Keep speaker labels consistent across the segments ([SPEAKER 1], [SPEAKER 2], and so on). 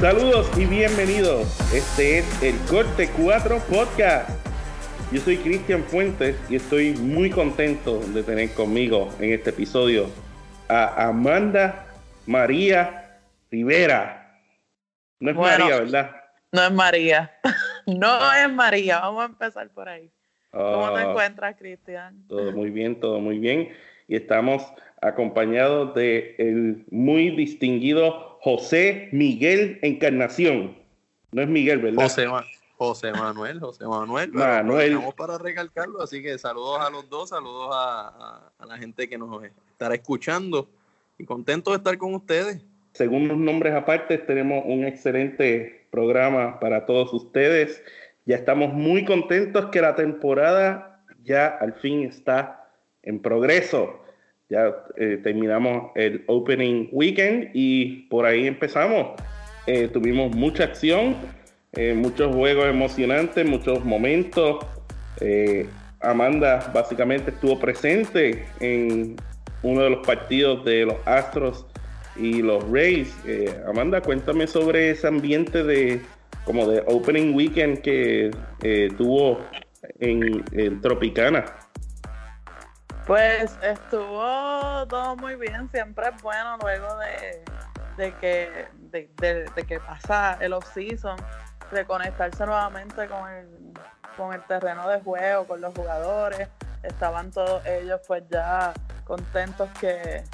[SPEAKER 1] Saludos y bienvenidos. Este es el Corte 4 Podcast. Yo soy Cristian Fuentes y estoy muy contento de tener conmigo en este episodio a Amanda María Rivera. No es
[SPEAKER 2] Bueno.
[SPEAKER 1] María, ¿verdad?
[SPEAKER 2] No es María. No es María. Vamos a empezar por ahí. ¿Cómo te
[SPEAKER 1] Ah,
[SPEAKER 2] encuentras, Cristian?
[SPEAKER 1] Todo muy bien, todo muy bien. Y estamos acompañados de el muy distinguido José Miguel Encarnación. No es Miguel, ¿verdad?
[SPEAKER 3] José, José Manuel, José Manuel.
[SPEAKER 1] Manuel.
[SPEAKER 3] para recalcarlo, así que saludos a los dos, saludos a, a- a la gente que nos estará escuchando y contento de estar con ustedes.
[SPEAKER 1] Según los nombres aparte, tenemos un excelente programa para todos ustedes. Ya estamos muy contentos que la temporada ya al fin está en progreso. Ya eh, terminamos el opening weekend y por ahí empezamos. Eh, tuvimos mucha acción, eh, muchos juegos emocionantes, muchos momentos. Amanda básicamente estuvo presente en uno de los partidos de los Astros y los Rays. Amanda, cuéntame sobre ese ambiente de como de opening weekend que tuvo en, en Tropicana.
[SPEAKER 2] Pues estuvo todo muy bien. Siempre es bueno luego de, de que, de, de- de que pasa el off-season, reconectarse nuevamente con el, con el terreno de juego, con los jugadores. Estaban todos ellos pues ya contentos que,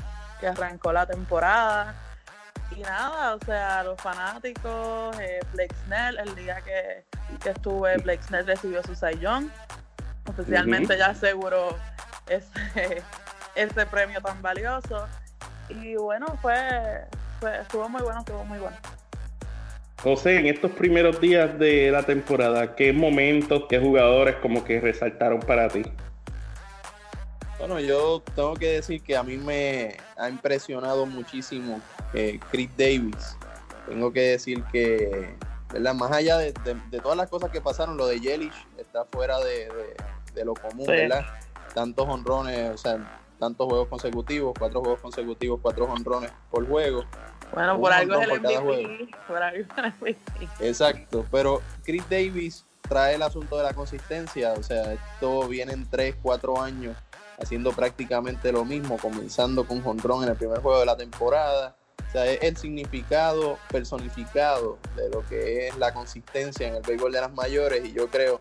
[SPEAKER 2] que arrancó la temporada. Y nada, o sea, los fanáticos, eh, Blake Snell, el día que, que estuve, Blake Snell recibió su sayón. Oficialmente ya aseguró ese, ese premio tan valioso. Y bueno, fue, fue, estuvo muy bueno, estuvo muy bueno.
[SPEAKER 1] José, en estos primeros días de la temporada, ¿qué momentos, qué jugadores como que resaltaron para ti?
[SPEAKER 3] Bueno, yo tengo que decir que a mí me ha impresionado muchísimo eh, Chris Davis. Tengo que decir que, ¿verdad? Más allá de, de- de todas las cosas que pasaron, lo de Yelich está fuera de, de- de lo común,
[SPEAKER 2] Sí.
[SPEAKER 3] ¿verdad? Tantos honrones, o sea, tantos juegos consecutivos, cuatro juegos consecutivos, cuatro honrones por juego.
[SPEAKER 2] Bueno, por algo es el MVP. Por algo es el MVP.
[SPEAKER 3] Exacto, pero Chris Davis trae el asunto de la consistencia, o sea, esto viene en 3, 4 años haciendo prácticamente lo mismo, comenzando con jonrón en el primer juego de la temporada. O sea, es el significado personificado de lo que es la consistencia en el béisbol de las mayores y yo creo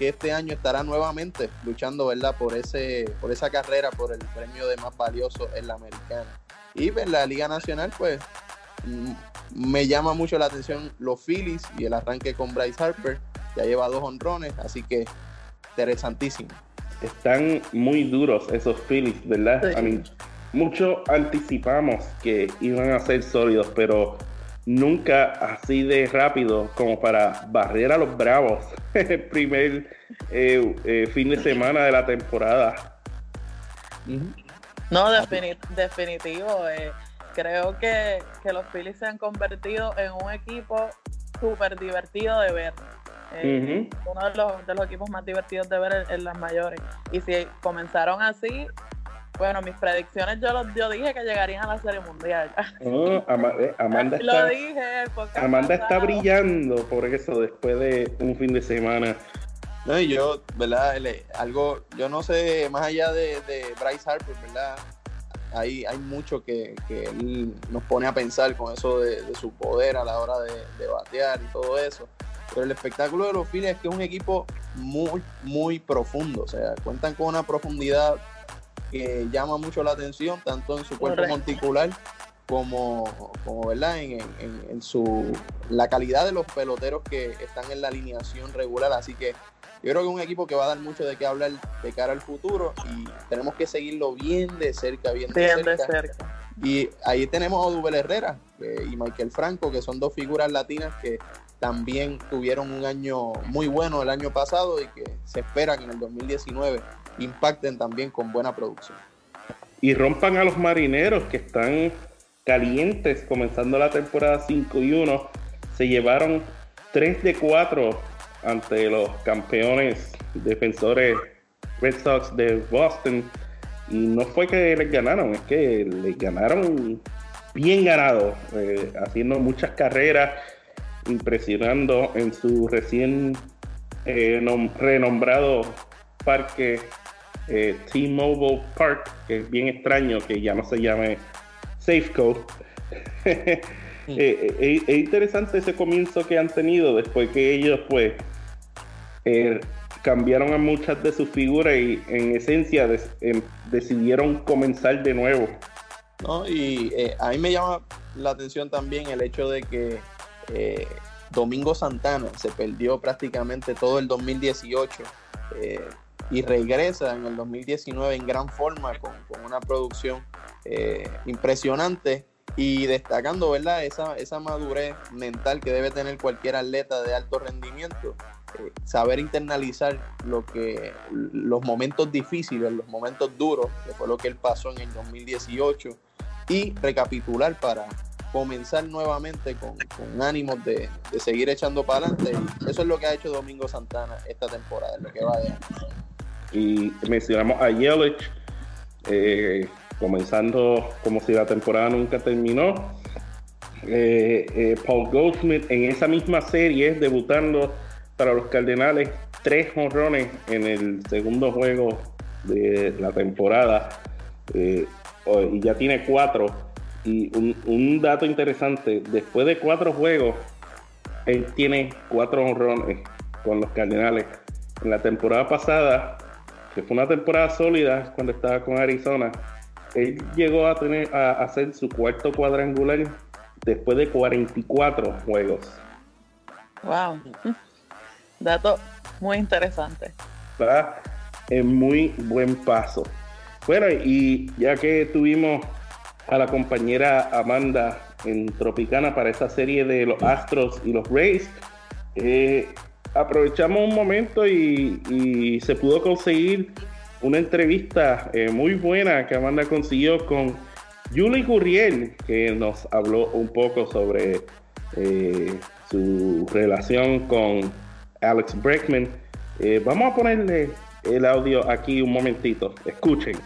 [SPEAKER 3] que este año estará nuevamente luchando, ¿verdad? Por ese por esa carrera, por el premio de más valioso en la americana. Y en la Liga Nacional, pues mm, me llama mucho la atención los Phillies y el arranque con Bryce Harper. Ya lleva dos honrones, así que interesantísimo.
[SPEAKER 1] Están muy duros esos Phillies, ¿verdad?
[SPEAKER 2] Sí.
[SPEAKER 1] A mí, mucho anticipamos que iban a ser sólidos, pero nunca así de rápido como para barrer a los Bravos el primer eh, eh, fin de semana de la temporada.
[SPEAKER 2] No, defini- definitivo. eh, creo que, que los Phillies se han convertido en un equipo súper divertido de ver. Eh, Uno de los, de los equipos más divertidos de ver en, en las mayores. Y si comenzaron así, bueno, mis predicciones yo, los, yo dije que llegarían a la Serie Mundial.
[SPEAKER 1] Oh, Ama- eh, Amanda
[SPEAKER 2] Lo
[SPEAKER 1] está,
[SPEAKER 2] dije. el podcast
[SPEAKER 1] Amanda está brillando por eso después de un fin de semana.
[SPEAKER 3] No, y yo, ¿verdad? Le- algo, yo no sé, más allá de, de Bryce Harper, ¿verdad? Hay, hay mucho que, que él nos pone a pensar con eso de, de su poder a la hora de, de batear y todo eso. Pero el espectáculo de los Phillies es que es un equipo muy, muy profundo. O sea, cuentan con una profundidad que llama mucho la atención, tanto en su cuerpo monticular como, como ¿verdad? En, su, la calidad de los peloteros que están en la alineación regular. Así que yo creo que es un equipo que va a dar mucho de qué hablar de cara al futuro y tenemos que seguirlo bien de cerca, bien de, cerca. Y ahí tenemos a Odubel Herrera y Michael Franco, que son dos figuras latinas que también tuvieron un año muy bueno el año pasado y que se espera que en el 2019 impacten también con buena producción.
[SPEAKER 1] Y rompan a los marineros que están calientes comenzando la temporada 5 y 1. Se llevaron 3 de 4 ante los campeones defensores Red Sox de Boston. Y no fue que les ganaron, es que les ganaron bien ganado, eh, haciendo muchas carreras, impresionando en su recién eh, renombrado parque eh, T-Mobile Park, que es bien extraño que ya no se llame Safeco. es interesante ese comienzo que han tenido después que ellos pues cambiaron a muchas de sus figuras y en esencia em, decidieron comenzar de nuevo.
[SPEAKER 3] ¿no? Y eh, a mí me llama la atención también el hecho de que eh, Domingo Santana se perdió prácticamente todo el 2018 eh, y regresa en el 2019 en gran forma con, una producción impresionante y destacando ¿verdad? Esa, esa madurez mental que debe tener cualquier atleta de alto rendimiento saber internalizar lo que los momentos difíciles, los momentos duros, que fue lo que él pasó en el 2018, y recapitular para comenzar nuevamente con, con ánimos de, seguir echando para adelante. Y eso es lo que ha hecho Domingo Santana esta temporada, lo que va de
[SPEAKER 1] Y mencionamos a Yelich, eh, comenzando como si la temporada nunca terminó. Eh, eh, Paul Goldsmith en esa misma serie, debutando para los Cardenales, tres honrones en el segundo juego de la temporada y ya tiene cuatro. Y un, dato interesante, después de cuatro juegos, él tiene cuatro honrones con los Cardenales. En la temporada pasada, que fue una temporada sólida cuando estaba con Arizona, él llegó a tener a hacer su cuarto cuadrangular después de 44 juegos.
[SPEAKER 2] Wow. Dato muy interesante.
[SPEAKER 1] Está en muy buen paso. Bueno, y ya que tuvimos a la compañera Amanda en Tropicana para esa serie de los Astros y los Rays, eh, aprovechamos un momento y, se pudo conseguir una entrevista eh, muy buena que Amanda consiguió con Julie Gurriel, que nos habló un poco sobre eh, su relación con Alex Breckman. vamos a ponerle el audio aquí un momentito. Escuchen.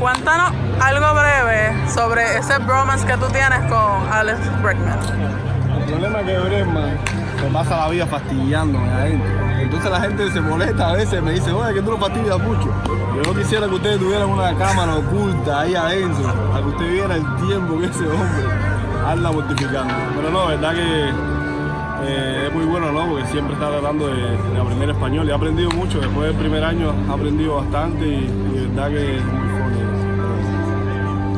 [SPEAKER 2] Cuéntanos algo breve sobre ese bromance que tú tienes con Alex Breckman.
[SPEAKER 4] El problema es que Breckman se pasa la vida fastidiándome adentro. Entonces la gente se molesta a veces, me dice, oye, que tú lo fastidias mucho. Yo no quisiera que ustedes tuvieran una cámara oculta ahí adentro, para que usted viera el tiempo que ese hombre anda mortificando. Pero no, verdad que eh, es muy bueno, ¿no? Porque siempre está tratando de, aprender español y ha aprendido mucho. Después del primer año ha aprendido bastante y, verdad que es muy funny.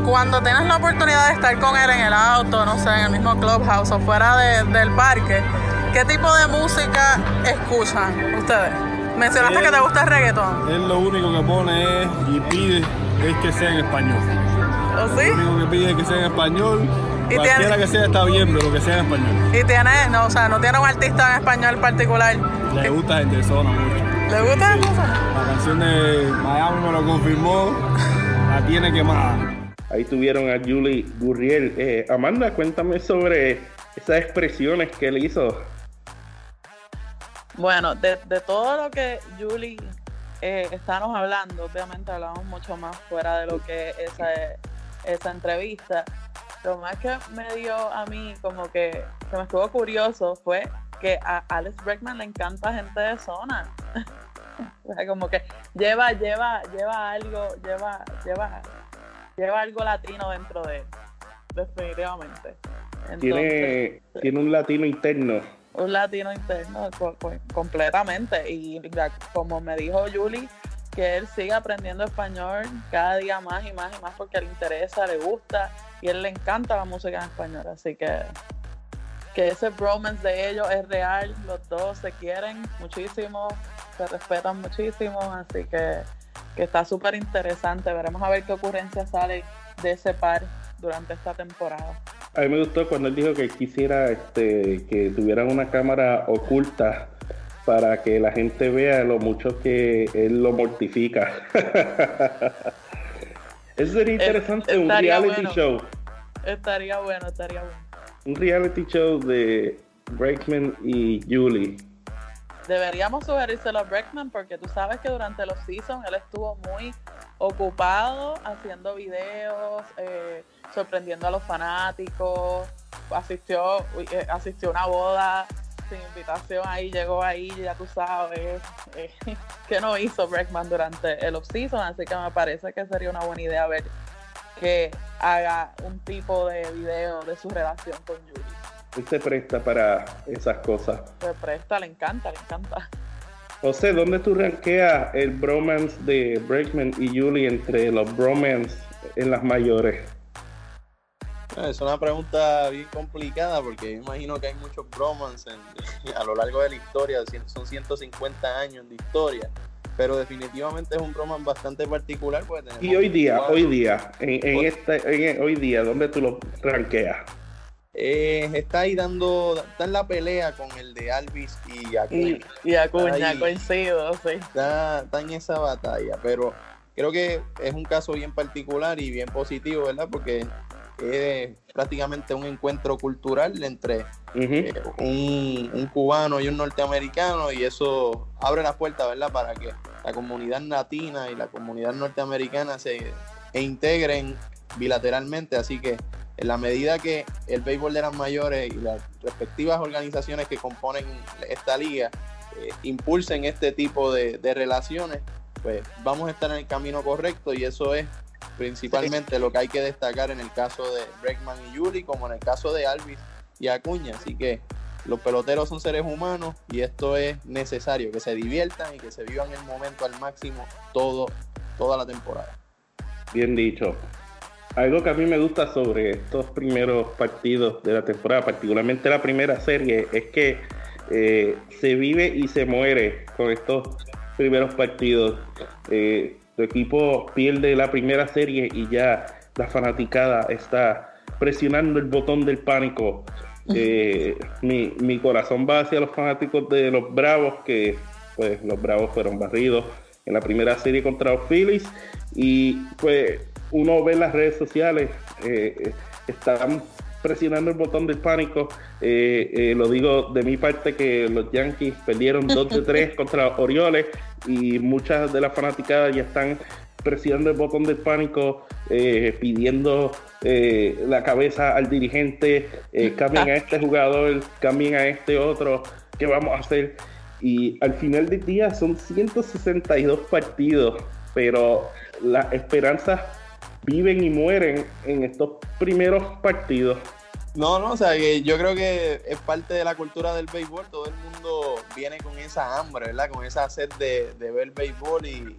[SPEAKER 2] Cuando tienes la oportunidad de estar con él en el auto, no sé, en el mismo clubhouse o fuera del parque, ¿qué tipo de música escuchan ustedes? Mencionaste que te gusta el reggaetón.
[SPEAKER 4] Él lo único que pone es y pide es que sea en español.
[SPEAKER 2] ¿O sí?
[SPEAKER 4] Lo único que pide es que sea en español Cualquiera que sea está bien, pero que sea en español.
[SPEAKER 2] Y tiene, no, o sea, no tiene un artista en español particular.
[SPEAKER 4] Le gusta gente de zona mucho.
[SPEAKER 2] ¿Le gusta?
[SPEAKER 4] La canción de Miami me lo confirmó, la tiene quemada.
[SPEAKER 1] Ahí tuvieron a Julie Gurriel. Eh, Amanda, cuéntame sobre esas expresiones que él hizo.
[SPEAKER 2] Bueno, de, todo lo que Julie eh, estábamos hablando, obviamente hablamos mucho más fuera de lo que esa, esa entrevista lo más que me dio a mí como que, se me estuvo curioso fue que a Alex Breckman le encanta gente de zona. o sea, como que lleva, lleva, lleva algo, lleva, lleva, lleva algo latino dentro de él, definitivamente.
[SPEAKER 1] tiene, tiene un latino interno.
[SPEAKER 2] Un latino interno completamente. Y como me dijo Julie, que él siga aprendiendo español cada día más y más y más porque le interesa, le gusta y él le encanta la música en español. Así que que ese bromance de ellos es real, los dos se quieren muchísimo, se respetan muchísimo, así que, que está súper interesante. Veremos a ver qué ocurrencia sale de ese par durante esta temporada.
[SPEAKER 1] A mí me gustó cuando él dijo que quisiera este, que tuvieran una cámara oculta para que la gente vea lo mucho que él lo mortifica. Eso sería interesante, un reality show.
[SPEAKER 2] Estaría bueno, estaría bueno.
[SPEAKER 1] Un reality show de Breakman y Julie.
[SPEAKER 2] Deberíamos sugerírselo a Breakman porque tú sabes que durante los seasons él estuvo muy ocupado haciendo videos, eh, sorprendiendo a los fanáticos, asistió, eh, asistió a una boda sin invitación ahí, llegó ahí, ya tú sabes, eh, que no hizo Breckman durante el off-season, así que me parece que sería una buena idea ver que haga un tipo de video de su relación con Julie.
[SPEAKER 1] Él se presta para esas cosas.
[SPEAKER 2] Se presta, le encanta, le encanta.
[SPEAKER 1] José, ¿dónde tú ranqueas el bromance de Breakman y Julie entre los bromance en las mayores?
[SPEAKER 3] Es una pregunta bien complicada porque imagino que hay muchos bromance a lo largo de la historia, son 150 años de historia, pero definitivamente es un bromance bastante particular. Pues,
[SPEAKER 1] y hoy día, hoy día, en, este, hoy día, ¿dónde tú lo ranqueas?
[SPEAKER 3] Eh, está ahí dando, está en la pelea con el de Alvis y Acuña.
[SPEAKER 2] Y, Acuña, coincido, sí.
[SPEAKER 3] Está, está en esa batalla, pero creo que es un caso bien particular y bien positivo, ¿verdad? Porque es prácticamente un encuentro cultural entre eh, un, cubano y un norteamericano y eso abre la puerta, ¿verdad? Para que la comunidad latina y la comunidad norteamericana se e integren bilateralmente, así que en la medida que el béisbol de las mayores y las respectivas organizaciones que componen esta liga eh, impulsen este tipo de, de relaciones, pues vamos a estar en el camino correcto y eso es principalmente lo que hay que destacar en el caso de Breckman y Yuli, como en el caso de Alvis y Acuña. Así que los peloteros son seres humanos y esto es necesario, que se diviertan y que se vivan el momento al máximo todo, toda la temporada.
[SPEAKER 1] Bien dicho. Algo que a mí me gusta sobre estos primeros partidos de la temporada, particularmente la primera serie, es que eh, se vive y se muere con estos primeros partidos. Eh, tu equipo pierde la primera serie y ya la fanaticada está presionando el botón del pánico. Eh, mi, corazón va hacia los fanáticos de los Bravos, que pues los Bravos fueron barridos en la primera serie contra los Phillies. Y pues uno ve en las redes sociales, eh, están presionando el botón del pánico. Eh, lo digo de mi parte que los Yankees perdieron 2 de 3 contra Orioles y muchas de las fanaticadas ya están presionando el botón del pánico, eh, pidiendo eh, la cabeza al dirigente, eh, cambien a este jugador, cambien a este otro, ¿qué vamos a hacer? Y al final del día son 162 partidos, pero las esperanzas viven y mueren en estos primeros partidos.
[SPEAKER 3] No, no, o sea, yo creo que es parte de la cultura del béisbol. Todo el mundo viene con esa hambre, ¿verdad? Con esa sed de, ver béisbol y,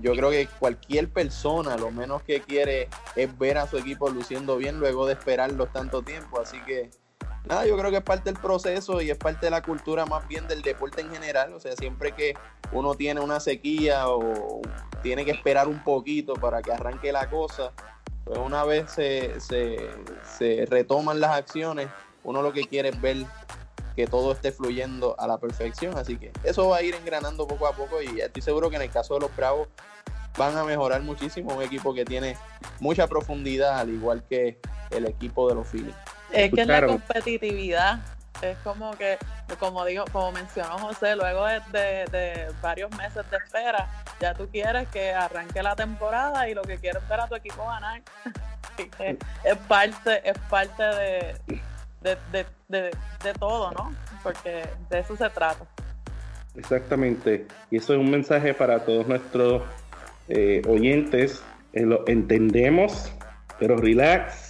[SPEAKER 3] yo creo que cualquier persona lo menos que quiere es ver a su equipo luciendo bien luego de esperarlo tanto tiempo. Así que, nada, yo creo que es parte del proceso y es parte de la cultura más bien del deporte en general. O sea, siempre que uno tiene una sequía o tiene que esperar un poquito para que arranque la cosa, pues una vez se, se, retoman las acciones, uno lo que quiere es ver que todo esté fluyendo a la perfección. Así que eso va a ir engranando poco a poco y estoy seguro que en el caso de los Bravos van a mejorar muchísimo. Un equipo que tiene mucha profundidad, al igual que el equipo de los Phillies.
[SPEAKER 2] Es que es la competitividad es como que, como digo, como mencionó José, luego de, varios meses de espera, ya tú quieres que arranque la temporada y lo que quieres ver a tu equipo ganar. es parte, es parte de, todo, ¿no? Porque de eso se trata.
[SPEAKER 1] Exactamente. Y eso es un mensaje para todos nuestros eh, oyentes. Eh, lo entendemos, pero relax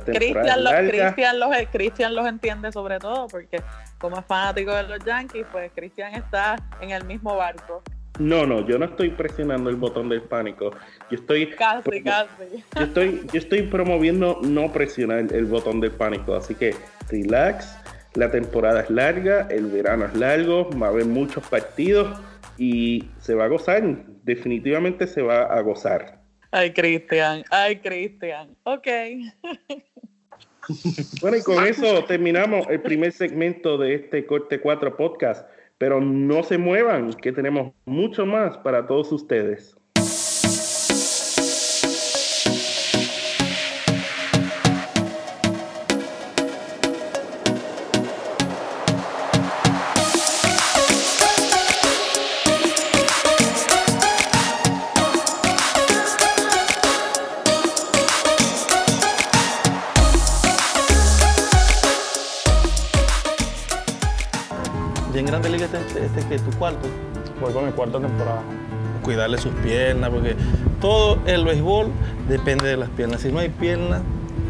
[SPEAKER 2] Cristian los, Christian, los, Christian los entiende sobre todo porque como es fanático de los Yankees, pues Cristian está en el mismo barco.
[SPEAKER 1] No, no, yo no estoy presionando el botón del pánico. Yo estoy.
[SPEAKER 2] Casi, casi.
[SPEAKER 1] Yo estoy, yo estoy promoviendo no presionar el botón del pánico. Así que relax. La temporada es larga, el verano es largo, va a haber muchos partidos y se va a gozar. Definitivamente se va a gozar.
[SPEAKER 2] Ay, Cristian, ay, Cristian. Ok.
[SPEAKER 1] Bueno, y con eso terminamos el primer segmento de este Corte 4 podcast. Pero no se muevan, que tenemos mucho más para todos ustedes.
[SPEAKER 5] Este, que tu cuarto.
[SPEAKER 6] Voy con mi cuarta temporada.
[SPEAKER 5] Cuidarle sus piernas, porque todo el béisbol depende de las piernas. Si no hay piernas,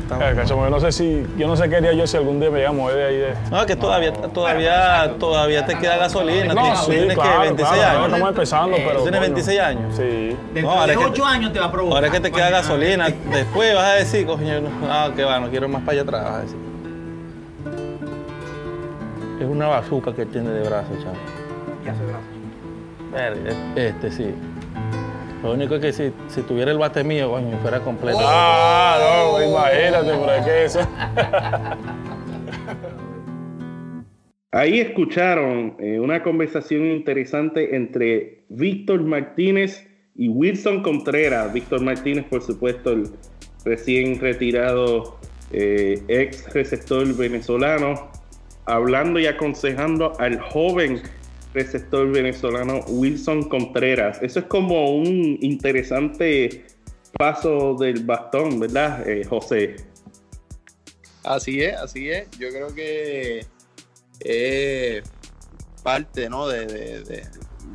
[SPEAKER 5] estamos
[SPEAKER 6] Eh,
[SPEAKER 5] mal.
[SPEAKER 6] cacho, yo no sé si, yo no sé qué haría yo si algún día me llamo de ahí de.
[SPEAKER 5] No, que todavía, todavía, todavía te queda gasolina.
[SPEAKER 6] No,
[SPEAKER 5] tienes
[SPEAKER 6] sí,
[SPEAKER 5] tienes
[SPEAKER 6] claro,
[SPEAKER 5] que 26
[SPEAKER 6] claro,
[SPEAKER 5] años.
[SPEAKER 6] Estamos empezando, pero.
[SPEAKER 5] ¿Tú tienes
[SPEAKER 6] coño,
[SPEAKER 5] 26 años?
[SPEAKER 6] Sí.
[SPEAKER 7] Dentro
[SPEAKER 5] ahora
[SPEAKER 7] de
[SPEAKER 5] es que
[SPEAKER 7] 8
[SPEAKER 5] te-
[SPEAKER 7] años te va a provocar.
[SPEAKER 5] Ahora es que te queda gasolina. Después vas a decir, coño, no, ah, que va, no quiero más para allá atrás. vas a decir. Es una bazuca que tiene de brazo, chaval. Verga, Este sí. Lo único es que si, si tuviera el bate mío, coño, fuera completo.
[SPEAKER 6] Ah, no, imagínate, por ahí que eso.
[SPEAKER 1] Ahí escucharon eh, una conversación interesante entre Víctor Martínez y Wilson Contreras. Víctor Martínez, por supuesto, el recién retirado eh, ex receptor venezolano, hablando y aconsejando al joven receptor venezolano Wilson Contreras. Eso es como un interesante paso del bastón, ¿verdad, eh, José?
[SPEAKER 3] Así es, así es. Yo creo que es parte ¿no? de, de-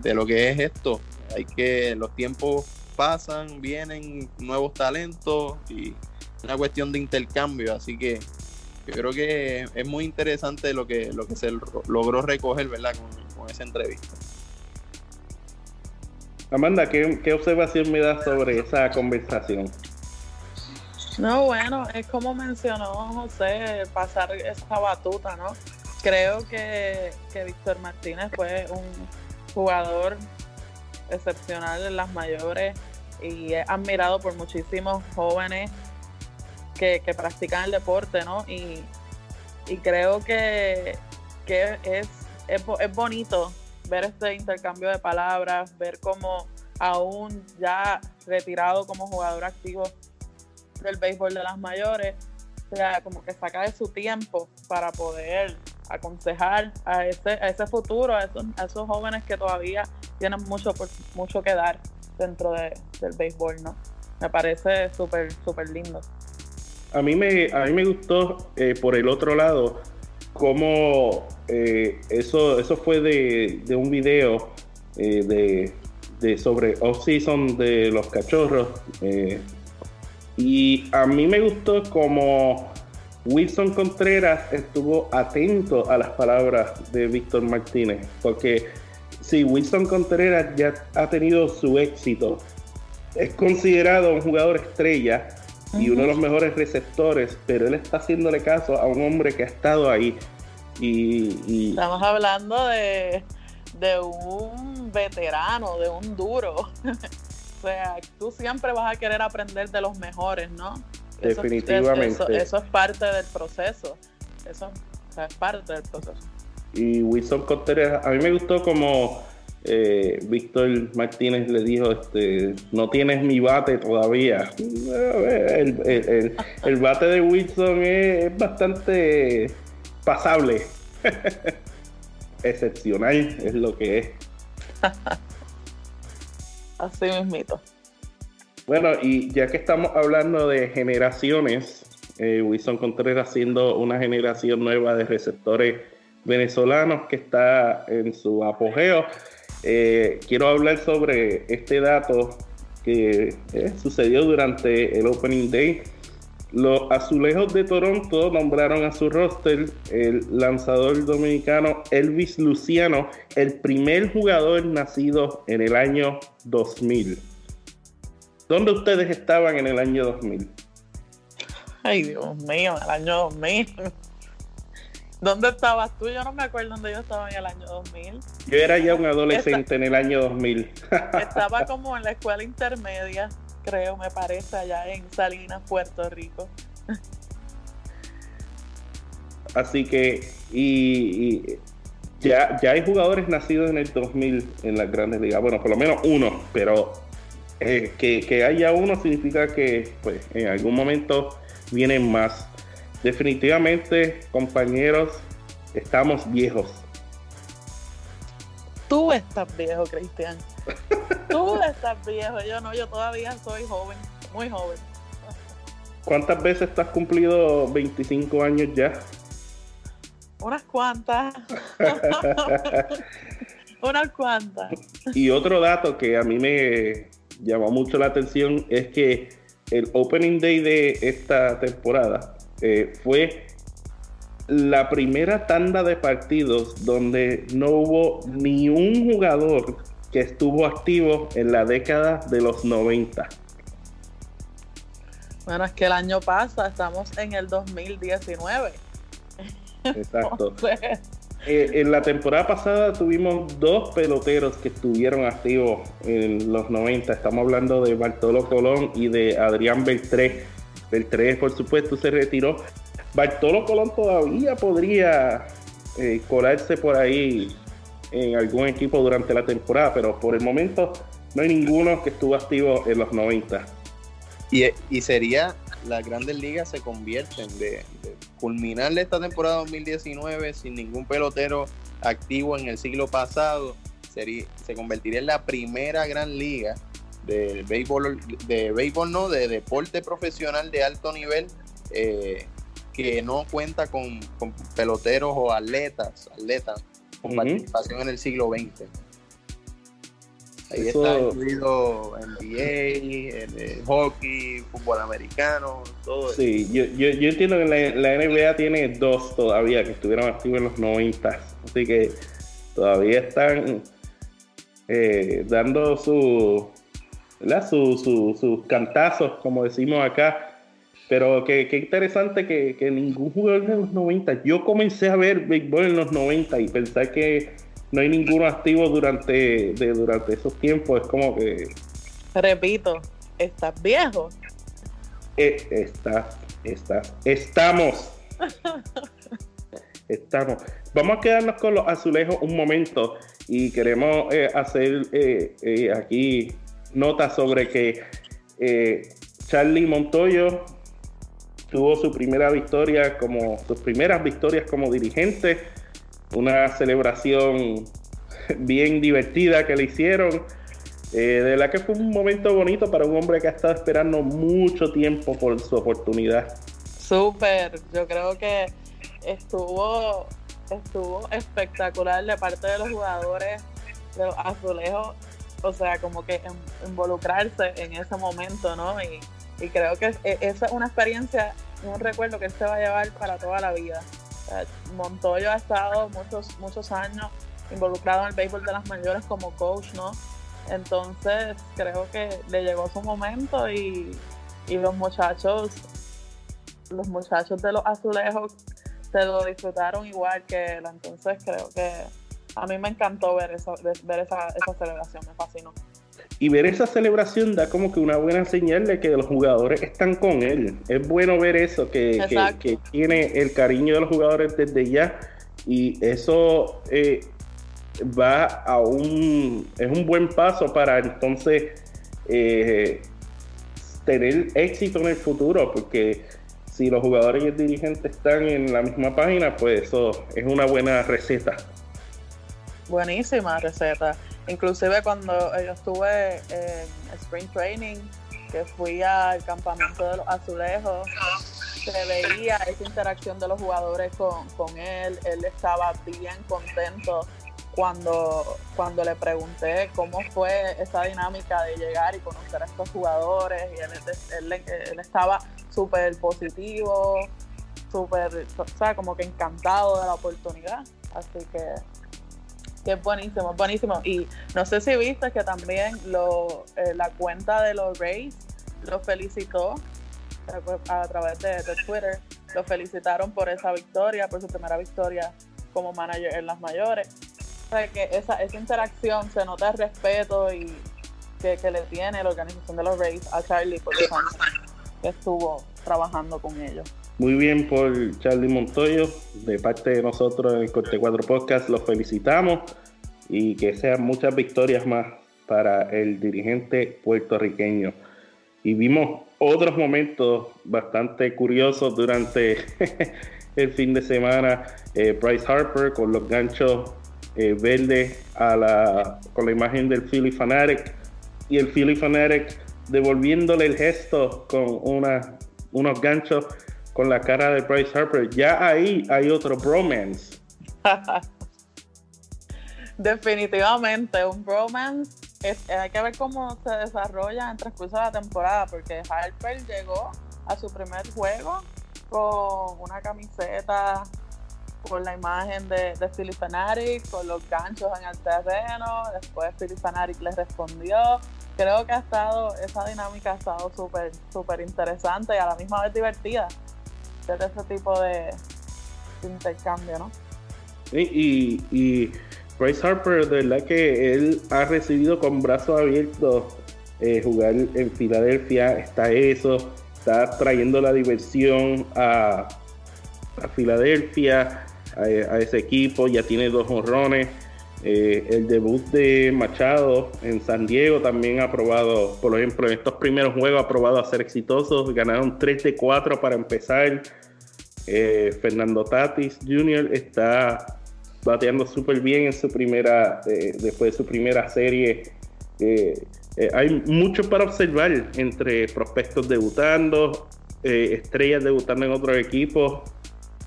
[SPEAKER 3] de- lo que es esto. Hay que, los tiempos pasan, vienen nuevos talentos y una cuestión de intercambio. Así que yo creo que es muy interesante lo que, lo que se lo- logró recoger, ¿verdad? Con esa entrevista.
[SPEAKER 1] Amanda, ¿qué, qué observación me das sobre esa conversación?
[SPEAKER 2] No, bueno, es como mencionó José, pasar esa batuta, ¿no? Creo que, que Víctor Martínez fue un jugador excepcional en las mayores y es admirado por muchísimos jóvenes que, que practican el deporte, ¿no? Y, y creo que, que es, es, es bonito ver este intercambio de palabras, ver cómo aún ya retirado como jugador activo del béisbol de las mayores, o sea, como que saca de su tiempo para poder aconsejar a ese, a ese futuro, a esos, a esos jóvenes que todavía tienen mucho, mucho que dar dentro de- del béisbol, ¿no? Me parece súper, súper lindo.
[SPEAKER 1] A mí me, a mí me gustó eh, por el otro lado cómo eh, eso, eso fue de, un video eh, de, de sobre off-season de los cachorros. eh, y a mí me gustó como Wilson Contreras estuvo atento a las palabras de Víctor Martínez. Porque sí, Wilson Contreras ya ha tenido su éxito. Es considerado un jugador estrella y uno de los mejores receptores, pero él está haciéndole caso a un hombre que ha estado ahí. Y, y-
[SPEAKER 2] Estamos hablando de, de un veterano, de un duro. o sea, tú siempre vas a querer aprender de los mejores, ¿no? Eso-
[SPEAKER 1] Definitivamente.
[SPEAKER 2] Eso, eso es parte del proceso. Eso o sea, es parte del proceso.
[SPEAKER 1] y Wilson Contreras, a mí me gustó como eh, Víctor Martínez le dijo, este, no tienes mi bate todavía. El, el- el- el bate de Wilson es, es bastante pasable. Excepcional es lo que es.
[SPEAKER 2] Así mismito.
[SPEAKER 1] Bueno, y ya que estamos hablando de generaciones, eh, Wilson Contreras siendo una generación nueva de receptores venezolanos que está en su apogeo, eh, quiero hablar sobre este dato que eh, sucedió durante el Opening Day Los Azulejos de Toronto nombraron a su roster el lanzador dominicano Elvis Luciano, el primer jugador nacido en el año 2000. ¿Dónde ustedes estaban en el año 2000?
[SPEAKER 2] Ay, Dios mío, el año 2000. ¿Dónde estabas tú? Yo no me acuerdo dónde yo estaba en el año 2000.
[SPEAKER 1] Yo era ya un adolescente en el año 2000.
[SPEAKER 2] Estaba como en la escuela intermedia, creo, me parece, allá en Salinas, Puerto Rico.
[SPEAKER 1] Así que, y, y ya, ya hay jugadores nacidos en el 2000 en las grandes ligas. Bueno, por lo menos uno, pero eh, que, que haya uno significa que pues, en algún momento vienen más. Definitivamente, compañeros, estamos viejos.
[SPEAKER 2] Tú estás viejo, Cristian. Tú estás viejo. Yo no, yo todavía soy joven, muy joven.
[SPEAKER 1] ¿Cuántas veces has cumplido 25 años ya?
[SPEAKER 2] Unas cuantas. Unas cuantas.
[SPEAKER 1] Y otro dato que a mí me llamó mucho la atención es que el opening day de esta temporada eh, fue la primera tanda de partidos donde no hubo ni un jugador que estuvo activo en la década de los 90.
[SPEAKER 2] Bueno, es que el año pasa, estamos en el 2019.
[SPEAKER 1] Exacto.
[SPEAKER 2] Entonces,
[SPEAKER 1] Eh, en la temporada pasada tuvimos dos peloteros que estuvieron activos en los 90. Estamos hablando de Bartolo Colón y de Adrián Beltré. Beltré, por supuesto, se retiró. Bartolo Colón todavía podría eh, colarse por ahí en algún equipo durante la temporada, pero por el momento no hay ninguno que estuvo activo en los 90.
[SPEAKER 3] Y, y sería, las grandes ligas se convierten de, de culminar esta temporada 2019 sin ningún pelotero activo en el siglo pasado, sería, se convertiría en la primera gran liga de béisbol, de béisbol no, de deporte profesional de alto nivel eh, que no cuenta con, con, peloteros o atletas, atletas con uh -huh. participación en el siglo XX. Ahí Eso... está incluido NBA, el, el hockey, fútbol americano, todo
[SPEAKER 1] Sí,
[SPEAKER 3] eso.
[SPEAKER 1] Yo, yo, yo, entiendo que la, la, NBA tiene dos todavía que estuvieron activos en los 90, así que todavía están eh, dando su, su, su, sus cantazos, como decimos acá. Pero qué que interesante que, que, ningún jugador de los 90. Yo comencé a ver béisbol en los 90 y pensar que no hay ninguno activo durante, de, durante esos tiempos. Es como que.
[SPEAKER 2] Repito, estás viejo.
[SPEAKER 1] Eh, está, está, estamos. estamos. Vamos a quedarnos con los azulejos un momento y queremos eh, hacer eh, aquí nota sobre que Charlie Montoyo tuvo su primera victoria como sus primeras victorias como dirigente una celebración bien divertida que le hicieron eh, de la que fue un momento bonito para un hombre que ha estado esperando mucho tiempo por su oportunidad.
[SPEAKER 2] Súper yo creo que estuvo estuvo espectacular de parte de los jugadores de los azulejos o sea como que involucrarse en ese momento no y y creo que esa es una experiencia, un recuerdo que él se va a llevar para toda la vida. Montoyo ha estado muchos, muchos años involucrado en el béisbol de las mayores como coach, ¿no? Entonces creo que le llegó su momento y, y los muchachos, los muchachos de los azulejos se lo disfrutaron igual que él. Entonces creo que a mí me encantó ver, eso, ver esa, esa celebración, me fascinó
[SPEAKER 1] y ver esa celebración da como que una buena señal de que los jugadores están con él. Es bueno ver eso, que, que, que tiene el cariño de los jugadores desde ya y eso eh, va a un, es un buen paso para entonces eh, tener éxito en el futuro, porque si los jugadores y el dirigente están en la misma página, pues eso es una buena receta.
[SPEAKER 2] Buenísima receta inclusive cuando yo estuve en Spring Training, que fui al campamento de los azulejos, se veía esa interacción de los jugadores con, con él, él estaba bien contento cuando, cuando le pregunté cómo fue esa dinámica de llegar y conocer a estos jugadores, y él, él, él estaba súper positivo, súper, o sea, como que encantado de la oportunidad. Así que, que es buenísimo, es buenísimo. Y no sé si viste que también lo, eh, la cuenta de los Rays lo felicitó a través de, de Twitter, lo felicitaron por esa victoria, por su primera victoria como manager en las mayores. O sea, que esa, esa interacción se nota el respeto y que, que le tiene la organización de los Rays a Charlie por los años que estuvo trabajando con ellos.
[SPEAKER 1] Muy bien por Charlie Montoyo, de parte de nosotros en Corte 4 Podcast, los felicitamos y que sean muchas victorias más para el dirigente puertorriqueño. Y vimos otros momentos bastante curiosos durante el fin de semana. Eh, Bryce Harper con los ganchos eh, verdes a la, con la imagen del Philly Fanatic y el Philly Fanatic devolviéndole el gesto con una, unos ganchos con la cara de Bryce Harper. Ya ahí hay otro bromance.
[SPEAKER 2] Definitivamente, un bromance. hay que ver cómo se desarrolla en el transcurso de la temporada, porque Harper llegó a su primer juego con una camiseta con la imagen de, de Philly Fanatic, con los ganchos en el terreno. Después Philly Fanatic le respondió. Creo que ha estado, esa dinámica ha estado súper, súper interesante y a la misma vez divertida. De ese tipo de, intercambio, ¿no?
[SPEAKER 1] Y, y, Bryce Harper, de verdad que él ha recibido con brazos abiertos eh, jugar en Filadelfia. Está eso, está trayendo la diversión a, a Filadelfia a, ese equipo, ya tiene dos honrones. Eh, el debut de Machado en San Diego también ha probado, por ejemplo, en estos primeros juegos ha probado a ser exitosos. Ganaron 3 de 4 para empezar. Eh, Fernando Tatis Jr. está bateando súper bien en su primera, eh, después de su primera serie. hay mucho para observar entre prospectos debutando, estrellas debutando en otros equipos.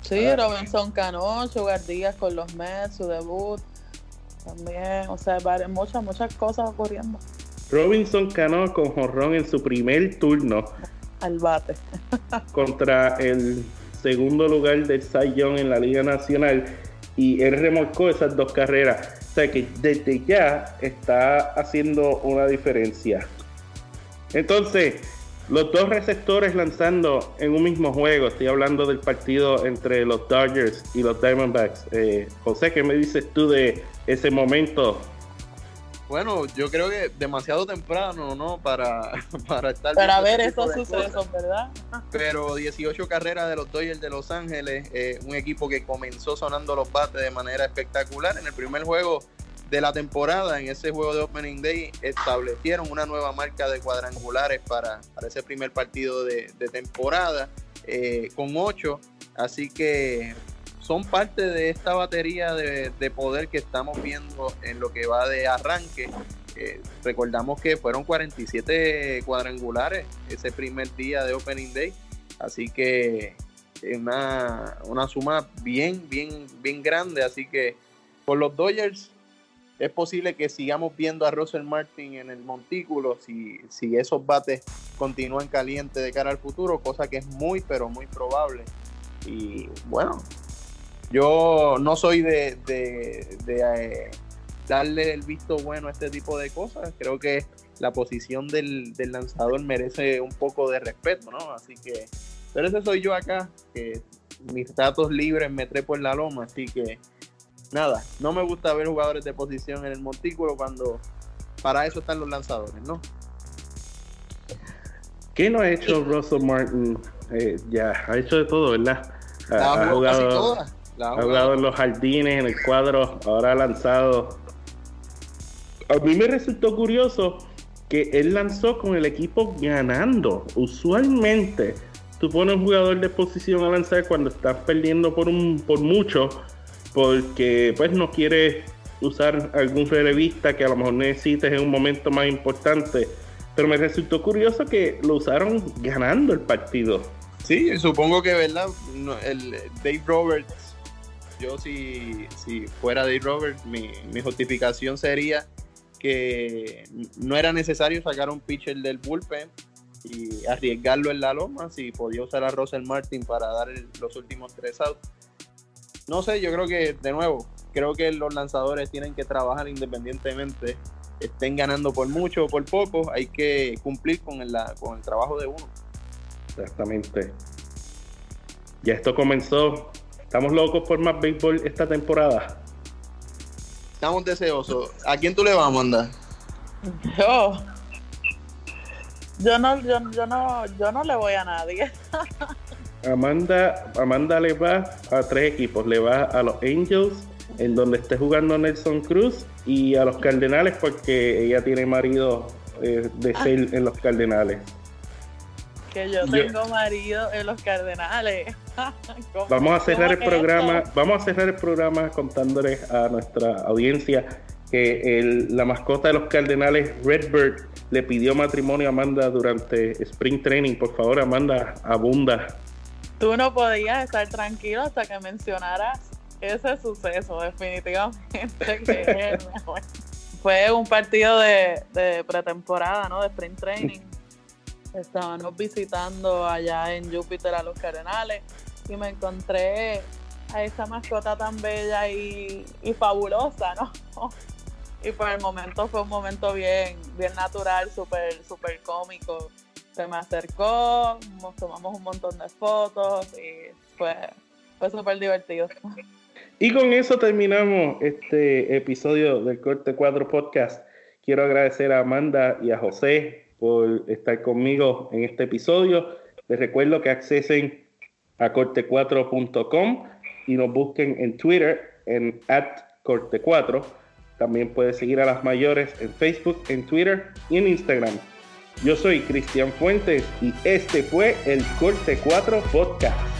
[SPEAKER 2] Sí, ah. Robinson Cano, Sugar Díaz con los Mets, su debut. También, o sea, muchas, muchas cosas ocurriendo.
[SPEAKER 1] Robinson Cano con jorrón en su primer turno.
[SPEAKER 2] Al bate.
[SPEAKER 1] contra el segundo lugar del Young en la Liga Nacional. Y él remolcó esas dos carreras. O sea que desde ya está haciendo una diferencia. Entonces, los dos receptores lanzando en un mismo juego. Estoy hablando del partido entre los Dodgers y los Diamondbacks. Eh, José, ¿qué me dices tú de ese momento?
[SPEAKER 3] Bueno, yo creo que demasiado temprano, ¿no? Para, para estar.
[SPEAKER 2] Para ver esos sucesos, ¿verdad?
[SPEAKER 3] Pero 18 carreras de los Dodgers de Los Ángeles, eh, un equipo que comenzó sonando los bates de manera espectacular. En el primer juego de la temporada, en ese juego de Opening Day, establecieron una nueva marca de cuadrangulares para, ese primer partido de, temporada, eh, con ocho. Así que son parte de esta batería de, poder que estamos viendo en lo que va de arranque. Eh, recordamos que fueron 47 cuadrangulares ese primer día de Opening Day. Así que una, una suma bien, bien, bien grande. Así que por los Dodgers es posible que sigamos viendo a Russell Martin en el montículo si, si esos bates continúan calientes de cara al futuro, cosa que es muy, pero muy probable. Y bueno, yo no soy de, eh, darle el visto bueno a este tipo de cosas. Creo que la posición del, del, lanzador merece un poco de respeto, ¿no? Así que, pero ese soy yo acá, que mis datos libres me trepo en la loma, así que nada, no me gusta ver jugadores de posición en el montículo cuando para eso están los lanzadores, ¿no?
[SPEAKER 1] ¿Qué no ha hecho Russell Martin? Eh, ya, ha hecho de todo, ¿verdad? Ha, jugado, ha jugado en los jardines, en el cuadro, ahora ha lanzado. A mí me resultó curioso que él lanzó con el equipo ganando. Usualmente, tú pones un jugador de posición a lanzar cuando estás perdiendo por, un, por mucho porque pues no quiere usar algún relevista que a lo mejor necesites en un momento más importante. Pero me resultó curioso que lo usaron ganando el partido.
[SPEAKER 3] Sí, supongo que, ¿verdad? el Dave Roberts, yo si, si fuera Dave Roberts, mi, mi justificación sería que no era necesario sacar un pitcher del bullpen y arriesgarlo en la loma si podía usar a Russell Martin para dar los últimos tres outs. No sé, yo creo que, de nuevo, creo que los lanzadores tienen que trabajar independientemente, estén ganando por mucho o por poco, hay que cumplir con el, con el trabajo de uno.
[SPEAKER 1] Exactamente. Ya esto comenzó. Estamos locos por más béisbol esta temporada.
[SPEAKER 3] Estamos deseosos. ¿A quién tú le vas a mandar?
[SPEAKER 2] Yo. Yo no, yo, yo no, yo no le voy a nadie.
[SPEAKER 1] Amanda, Amanda le va a tres equipos. Le va a los Angels, en donde esté jugando Nelson Cruz, y a los Cardenales, porque ella tiene marido eh, de ah. ser en los Cardenales.
[SPEAKER 2] Que yo tengo marido en los Cardenales.
[SPEAKER 1] vamos a cerrar el programa. Vamos a cerrar el programa contándoles a nuestra audiencia que la mascota de los Cardenales, Redbird, le pidió matrimonio a Amanda durante Spring Training. Por favor, Amanda, abunda.
[SPEAKER 2] Tú no podías estar tranquilo hasta que mencionaras ese suceso, definitivamente. Que Fue un partido de, de, pretemporada, ¿no? De Spring Training. Estábamos visitando allá en Júpiter a los Cardenales y me encontré a esa mascota tan bella y, y fabulosa, ¿no? y por el momento fue un momento bien, bien natural, súper, súper cómico. Se me acercó, tomamos un montón de fotos y fue, fue súper divertido.
[SPEAKER 1] Y con eso terminamos este episodio del Corte 4 Podcast. Quiero agradecer a Amanda y a José por estar conmigo en este episodio. Les recuerdo que accesen a corte4.com y nos busquen en Twitter en corte4 también puedes seguir a las mayores en Facebook, en Twitter y en Instagram. Yo soy Cristian Fuentes y este fue el Corte 4 Podcast.